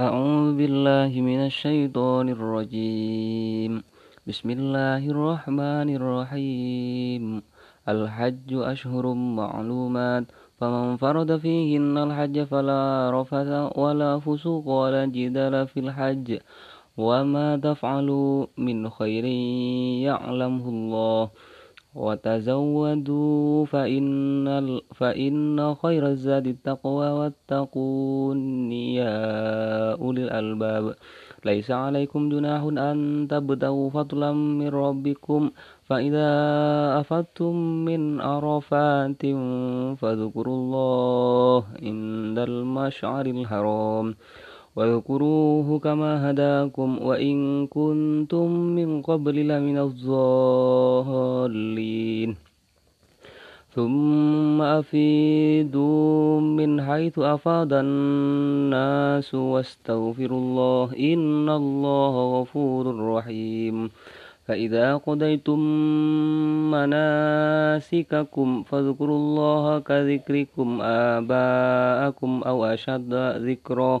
أعوذ بالله من الشيطان الرجيم. بسم الله الرحمن الرحيم. الحج أشهر معلومات. فمن فرض فيهن الحج فلا رفث ولا فسوق ولا جدال في الحج. وما تفعلوا من خير يعلمه الله. وتزودوا فإن, فإن خير الزاد التقوى واتقون. يا أولي الألباب ليس عليكم جناح أن تبتغوا فضلا من ربكم. فإذا أفدتم من عرفات فاذكروا الله عند المشعر الحرام. واذكروه كما هداكم وإن كنتم من قبل لمن الضالين ثم أفيدوا من حيث أفاد الناس واستغفروا الله إن الله غفور رحيم فإذا قضيتم مناسككم فاذكروا الله كذكركم آباءكم أو أشد ذكرًا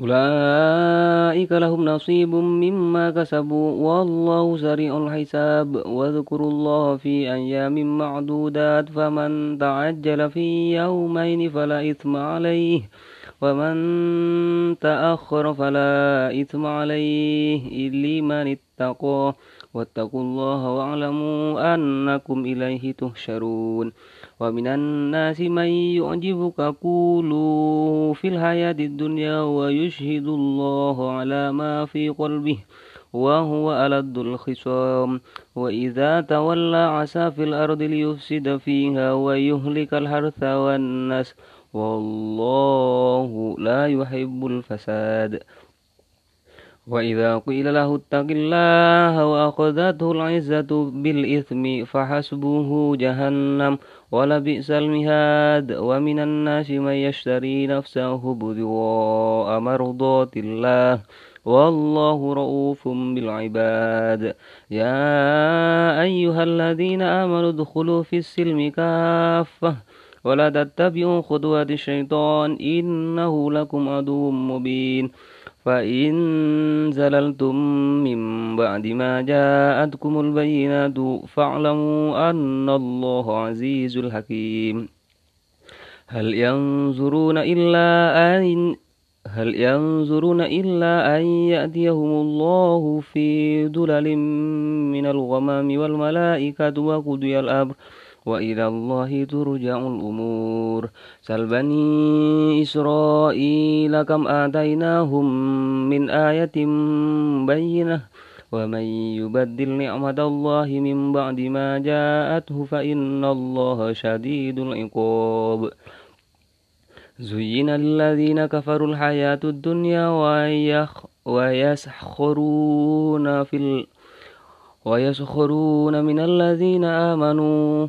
أولئك لهم نصيب مما كسبوا والله سريع الحساب. واذكروا الله في أيام معدودات فمن تعجل في يومين فلا إثم عليه ومن تأخر فلا إثم عليه. لمن اتقى واتقوا الله واعلموا أنكم إليه تهشرون ومن الناس من يعجبك قوله في الحياة الدنيا ويشهد الله على ما في قلبه وهو ألد الخصام. وإذا تولى عسى في الأرض ليفسد فيها ويهلك الحرث والنسل والله لا يحب الفساد. وإذا قيل له اتق الله وأخذته العزة بالإثم فحسبه جهنم ولبئس المهاد ومن الناس من يشتري نفسه ابتغاء مرضات الله والله رؤوف بالعباد يا أيها الذين آمنوا ادخلوا في السلم كافة ولا تتبعوا خطوات الشيطان إنه لكم عدو مبين فإن زللتم من بعد ما جاءتكم البينات فاعلموا أن الله عزيز الحكيم. هل ينظرون إلا أن هل ينظرون إلا أن يأتيهم الله في دلل من الغمام والملائكة وقضي الأمر وإلى الله ترجع الأمور. سل بني إسرائيل كم آتيناهم من آية بينة. ومن يبدل نعمة الله من بعد ما جاءته فإن الله شديد العقاب. زين للذين كفروا الحياة الدنيا ويسخرون في ال ويسخرون من الذين آمنوا.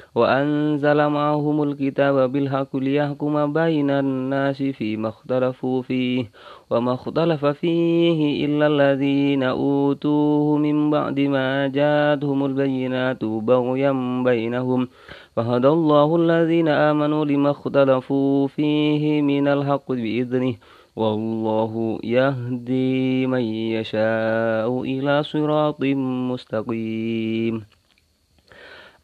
وأنزل معهم الكتاب بالحق ليحكم بين الناس فيما اختلفوا فيه وما اختلف فيه إلا الذين أوتوه من بعد ما جاءتهم البينات بغيا بينهم. فهدى الله الذين آمنوا لما اختلفوا فيه من الحق بإذنه. والله يهدي من يشاء إلى صراط مستقيم.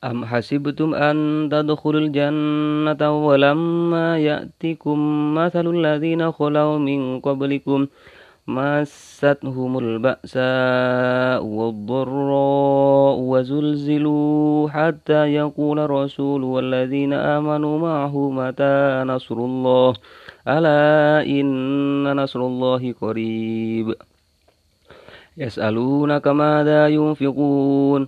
أم حسبتم أن تدخلوا الجنة ولما يأتكم مثل الذين خلوا من قبلكم مستهم البأساء والضراء وزلزلوا حتى يقول الرسول والذين آمنوا معه متى نصر الله؟ ألا إن نصر الله قريب. يسألونك ماذا ينفقون؟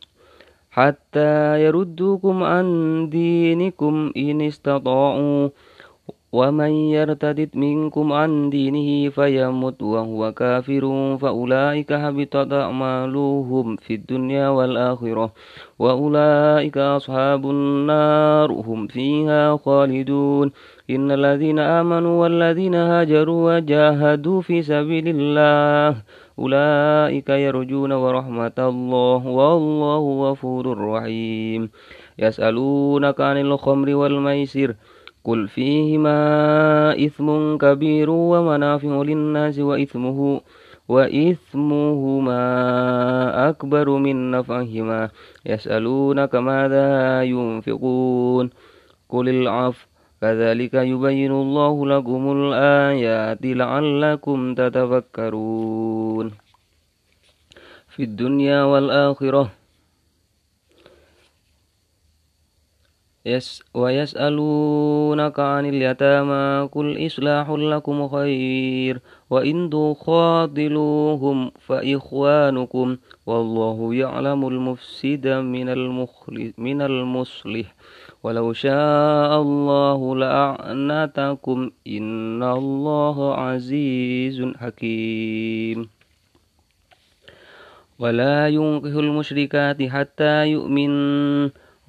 حتى يردوكم عن دينكم إن استطاعوا ومن يرتد منكم عن دينه فيمت وهو كافر فأولئك هبطت أعمالهم في الدنيا والآخرة وأولئك أصحاب النار هم فيها خالدون. إن الذين آمنوا والذين هاجروا وجاهدوا في سبيل الله أولئك يرجون ورحمة الله والله غفور رحيم. يسألونك عن الخمر والميسر قل فيهما إثم كبير ومنافع للناس وإثمه وإثمهما أكبر من نفعهما. يسألونك ماذا ينفقون؟ قل العفو كذلك يبين الله لكم الآيات لعلكم تتفكرون. في الدنيا والآخرة يس ويسألونك عن اليتامى قل إصلاح لكم خير وإن تخاطلوهم فإخوانكم والله يعلم المفسد من من المصلح ولو شاء الله لأعنتكم إن الله عزيز حكيم. ولا ينكح المشركات حتى يؤمن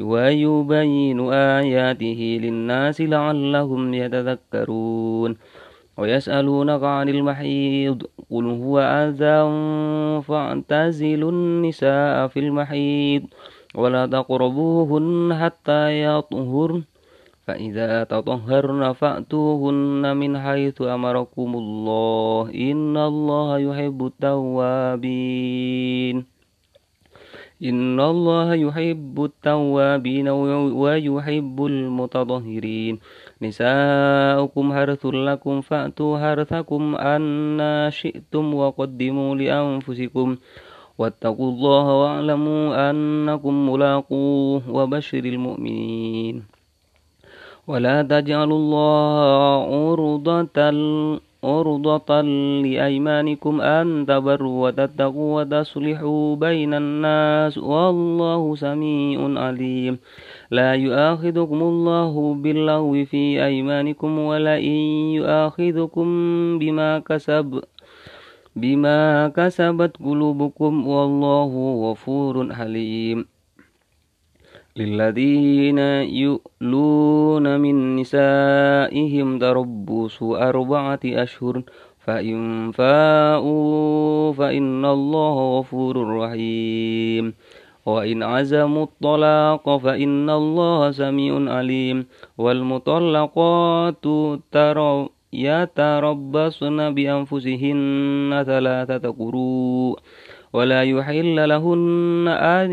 ويبين آياته للناس لعلهم يتذكرون ويسألونك عن المحيض قل هو أذى فاعتزلوا النساء في المحيض ولا تقربوهن حتى يطهرن فإذا تطهرن فأتوهن من حيث أمركم الله إن الله يحب التوابين إن الله يحب التوابين ويحب المتطهرين. نساؤكم حرث لكم فأتوا حرثكم أن شئتم وقدموا لأنفسكم واتقوا الله واعلموا أنكم ملاقوه وبشر المؤمنين. ولا تجعلوا الله عرضة عرضة لأيمانكم أن تبروا وتتقوا وتصلحوا بين الناس والله سميع عليم. لا يؤاخذكم الله باللغو في أيمانكم ولئن يؤاخذكم بما كسب بما كسبت قلوبكم والله غفور حليم. للذين يؤلون من نسائهم تربص أربعة أشهر فإن فاءوا فإن الله غفور رحيم. وإن عزموا الطلاق فإن الله سميع عليم. والمطلقات ترى يتربصن بأنفسهن ثلاثة قروء. ولا يحل لهن أن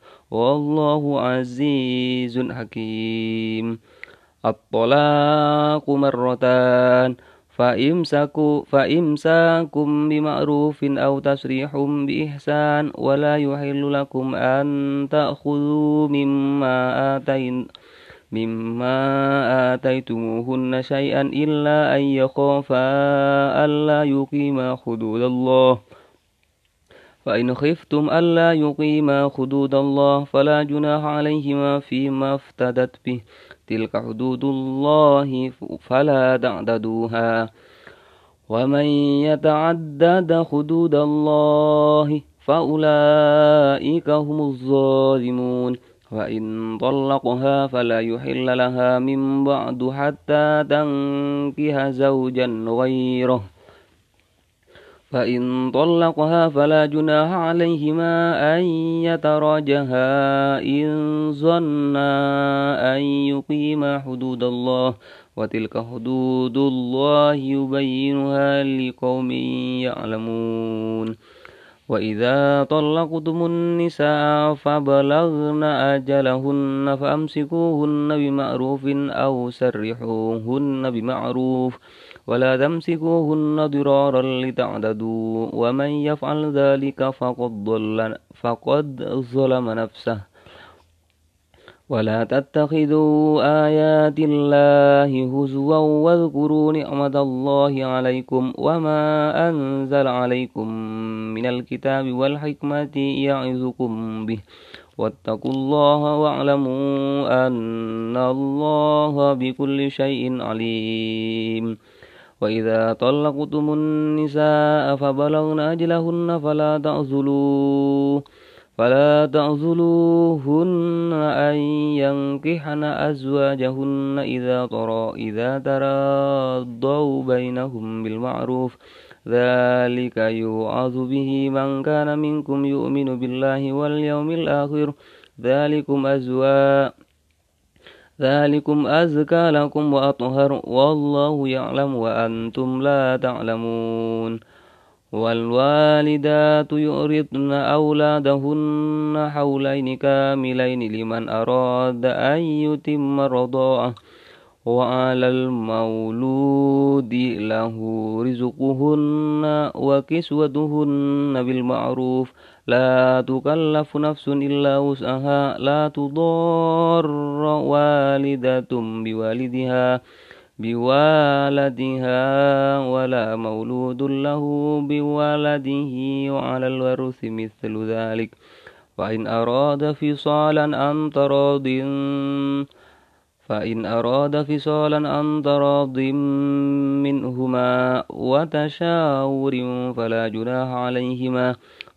والله عزيز حكيم. الطلاق مرتان فإمساكم فإمساكم بمعروف أو تسريح بإحسان ولا يحل لكم أن تأخذوا مما آتين مما آتيتموهن شيئا إلا أن يخافا ألا يقيما حدود الله. فإن خفتم ألا يقيما حدود الله فلا جناح عليهما فيما افتدت به. تلك حدود الله فلا تعتدوها ومن يتعدد حدود الله فأولئك هم الظالمون. وإن طلقها فلا يحل لها من بعد حتى تنكح زوجا غيره. فإن طلقها فلا جناح عليهما أن يتراجها. إن ظنا أن يقيما حدود الله وتلك حدود الله يبينها لقوم يعلمون. وإذا طلقتم النساء فبلغن أجلهن فأمسكوهن بمعروف أو سرحوهن بمعروف. ولا تمسكوهن ضرارا لتعتدوا ومن يفعل ذلك فقد ضل فقد ظلم نفسه. ولا تتخذوا آيات الله هزوا واذكروا نعمة الله عليكم وما أنزل عليكم من الكتاب والحكمة يعظكم به. واتقوا الله واعلموا أن الله بكل شيء عليم. وإذا طلقتم النساء فبلغن أجلهن فلا تعزلوا فلا تعزلوهن أن ينكحن أزواجهن إذا ترى إذا تراضوا بينهم بالمعروف ذلك يوعظ به من كان منكم يؤمن بالله واليوم الآخر ذلكم أزواج ذلكم أزكى لكم وأطهر والله يعلم وأنتم لا تعلمون والوالدات يؤردن أولادهن حولين كاملين لمن أراد أن يتم الرضاعة وعلى المولود له رزقهن وكسوتهن بالمعروف لا تكلف نفس إلا وسعها لا تضار والدة بوالدها بوالدها ولا مولود له بولده وعلى الورث مثل ذلك. وإن أراد فصالا عن تراض فإن أراد فصالا عن تراض منهما وتشاور فلا جناح عليهما.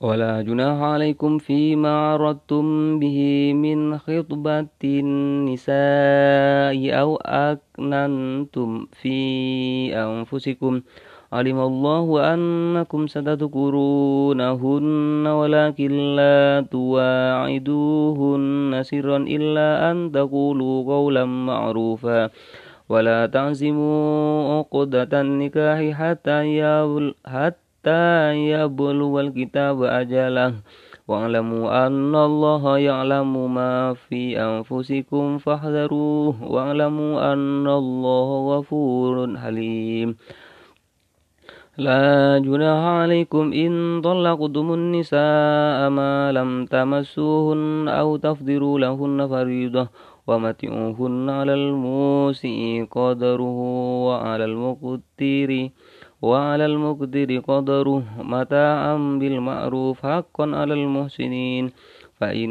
ولا جناح عليكم فيما عرضتم به من خطبة النساء أو أكننتم في أنفسكم. علم الله أنكم ستذكرونهن ولكن لا تواعدوهن سرا إلا أن تقولوا قولا معروفا. ولا تعزموا عقدة النكاح حتى يبل حتى يبلغ الكتاب أجله. واعلموا أن الله يعلم ما في أنفسكم فاحذروه. واعلموا أن الله غفور حليم. لا جناح عليكم إن طلقتم النساء ما لم تمسوهن أو تفضلوا لهن فريضة ومتعوهن على الموسع قدره وعلى المقتر وعلى المقدر قدره متاعا بالمعروف حقا على المحسنين. فإن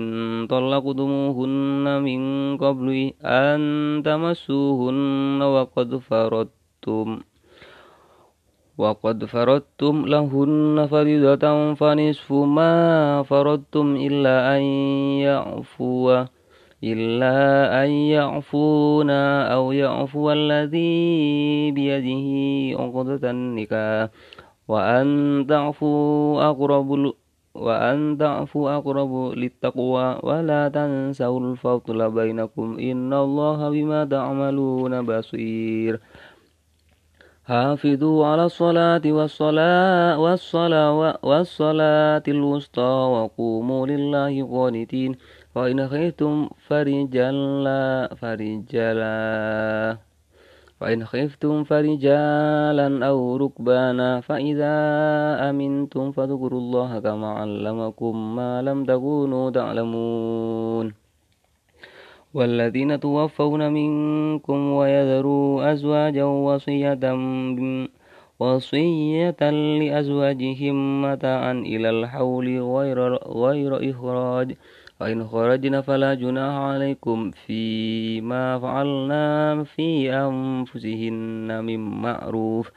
طلقتموهن من قبل أن تمسوهن وقد فرضتم وقد فرضتم لهن فريضة فنصف ما فرضتم إلا أن يعفوا. إلا أن يعفونا أو يعفو الذي بيده عقدة النكاح. وأن تعفوا أقرب وأن تعفوا أقرب للتقوى. ولا تنسوا الفضل بينكم. إن الله بما تعملون بصير. حافظوا على الصلاة والصلاة والصلاة والصلاة الوسطى. وقوموا لله قانتين. وإن خفتم فرجالا فرجالا وإن خفتم فرجالا أو ركبانا فإذا أمنتم فاذكروا الله كما علمكم ما لم تكونوا تعلمون. والذين توفون منكم ويذروا أزواجا وصية وصية لأزواجهم متاعا إلى الحول غير, غير إخراج. فإن خرجنا فلا جناح عليكم فيما فعلنا في أنفسهن من معروف.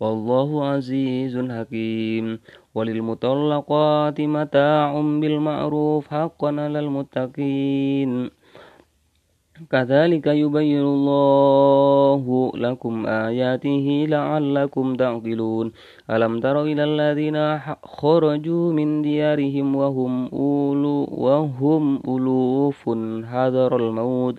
والله عزيز حكيم. وللمطلقات متاع بالمعروف حقا على المتقين. كذلك يبين الله لكم آياته لعلكم تعقلون. ألم تروا إلى الذين خرجوا من ديارهم وهم أولو وهم ألوف حذر الموت.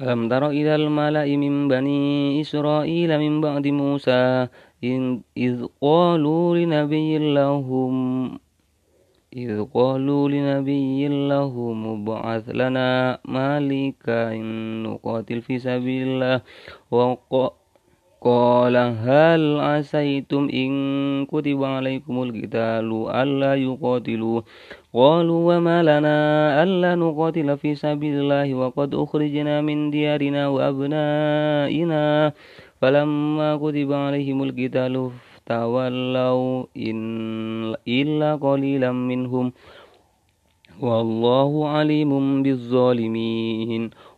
ألم تر إلى الملأ من بني إسرائيل من بعد موسى إذ قالوا لنبي لهم إذ قالوا لنبي له مبعث لنا مالكا نقاتل في سبيل الله وقال هل عسيتم إن كتب عليكم القتال ألا يقاتلوا؟ قالوا وما لنا ألا نقاتل في سبيل الله وقد أخرجنا من ديارنا وأبنائنا. فلما كتب عليهم القتال تولوا إلا قليلا منهم. والله عليم بالظالمين.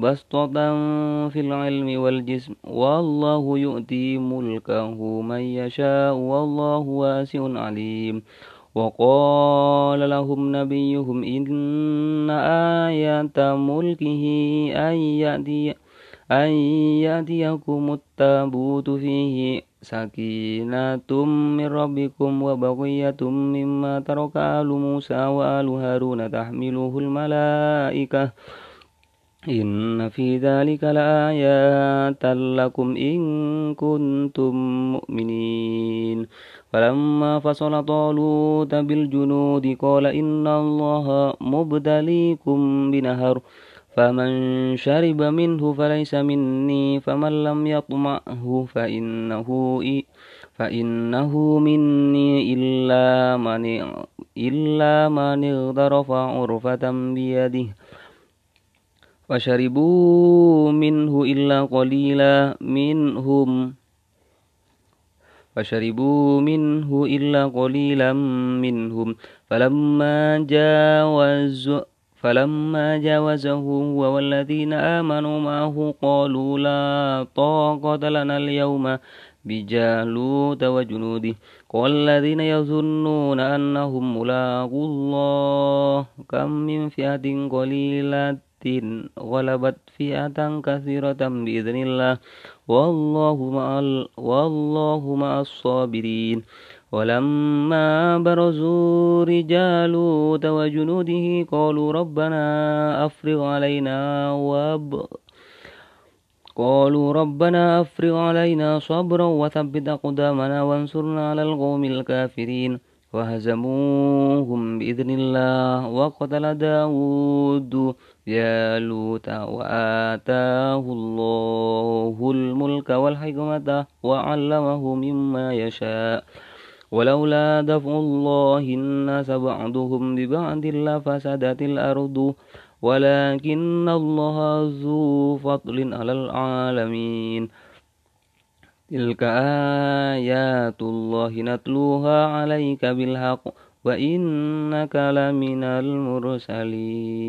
بسطة في العلم والجسم والله يؤتي ملكه من يشاء والله واسع عليم. وقال لهم نبيهم إن آية ملكه أن يأتي أن يأتيكم التابوت فيه سكينة من ربكم وبقية مما ترك آل موسى وآل هارون تحمله الملائكة. إن في ذلك لآيات لكم إن كنتم مؤمنين. فلما فصل طالوت بالجنود قال إن الله مبتليكم بنهر فمن شرب منه فليس مني فمن لم يطمعه فإنه فإنه مني إلا من إلا من اغترف عرفة بيده. فشربوا منه إلا قليلا منهم. فشربوا منه إلا قليلا منهم. فلما جاوز فلما جاوزه هو والذين آمنوا معه قالوا لا طاقة لنا اليوم بجالوت وجنوده. قال الذين يظنون أنهم ملاقوا الله كم من فئة قليلة غلبت فئة كثيرة بإذن الله. والله مع, والله مع الصابرين. ولما برزوا رجالوت وجنوده قالوا ربنا أفرغ علينا واب قالوا ربنا أفرغ علينا صبرا وثبت أقدامنا وانصرنا على القوم الكافرين. وهزموهم بإذن الله وقتل داود جالوت وآتاه الله الملك والحكمة وعلمه مما يشاء. ولولا دفع الله الناس بعضهم ببعض لفسدت الأرض. ولكن الله ذو فضل على العالمين. تلك آيات الله نتلوها عليك بالحق وإنك لمن المرسلين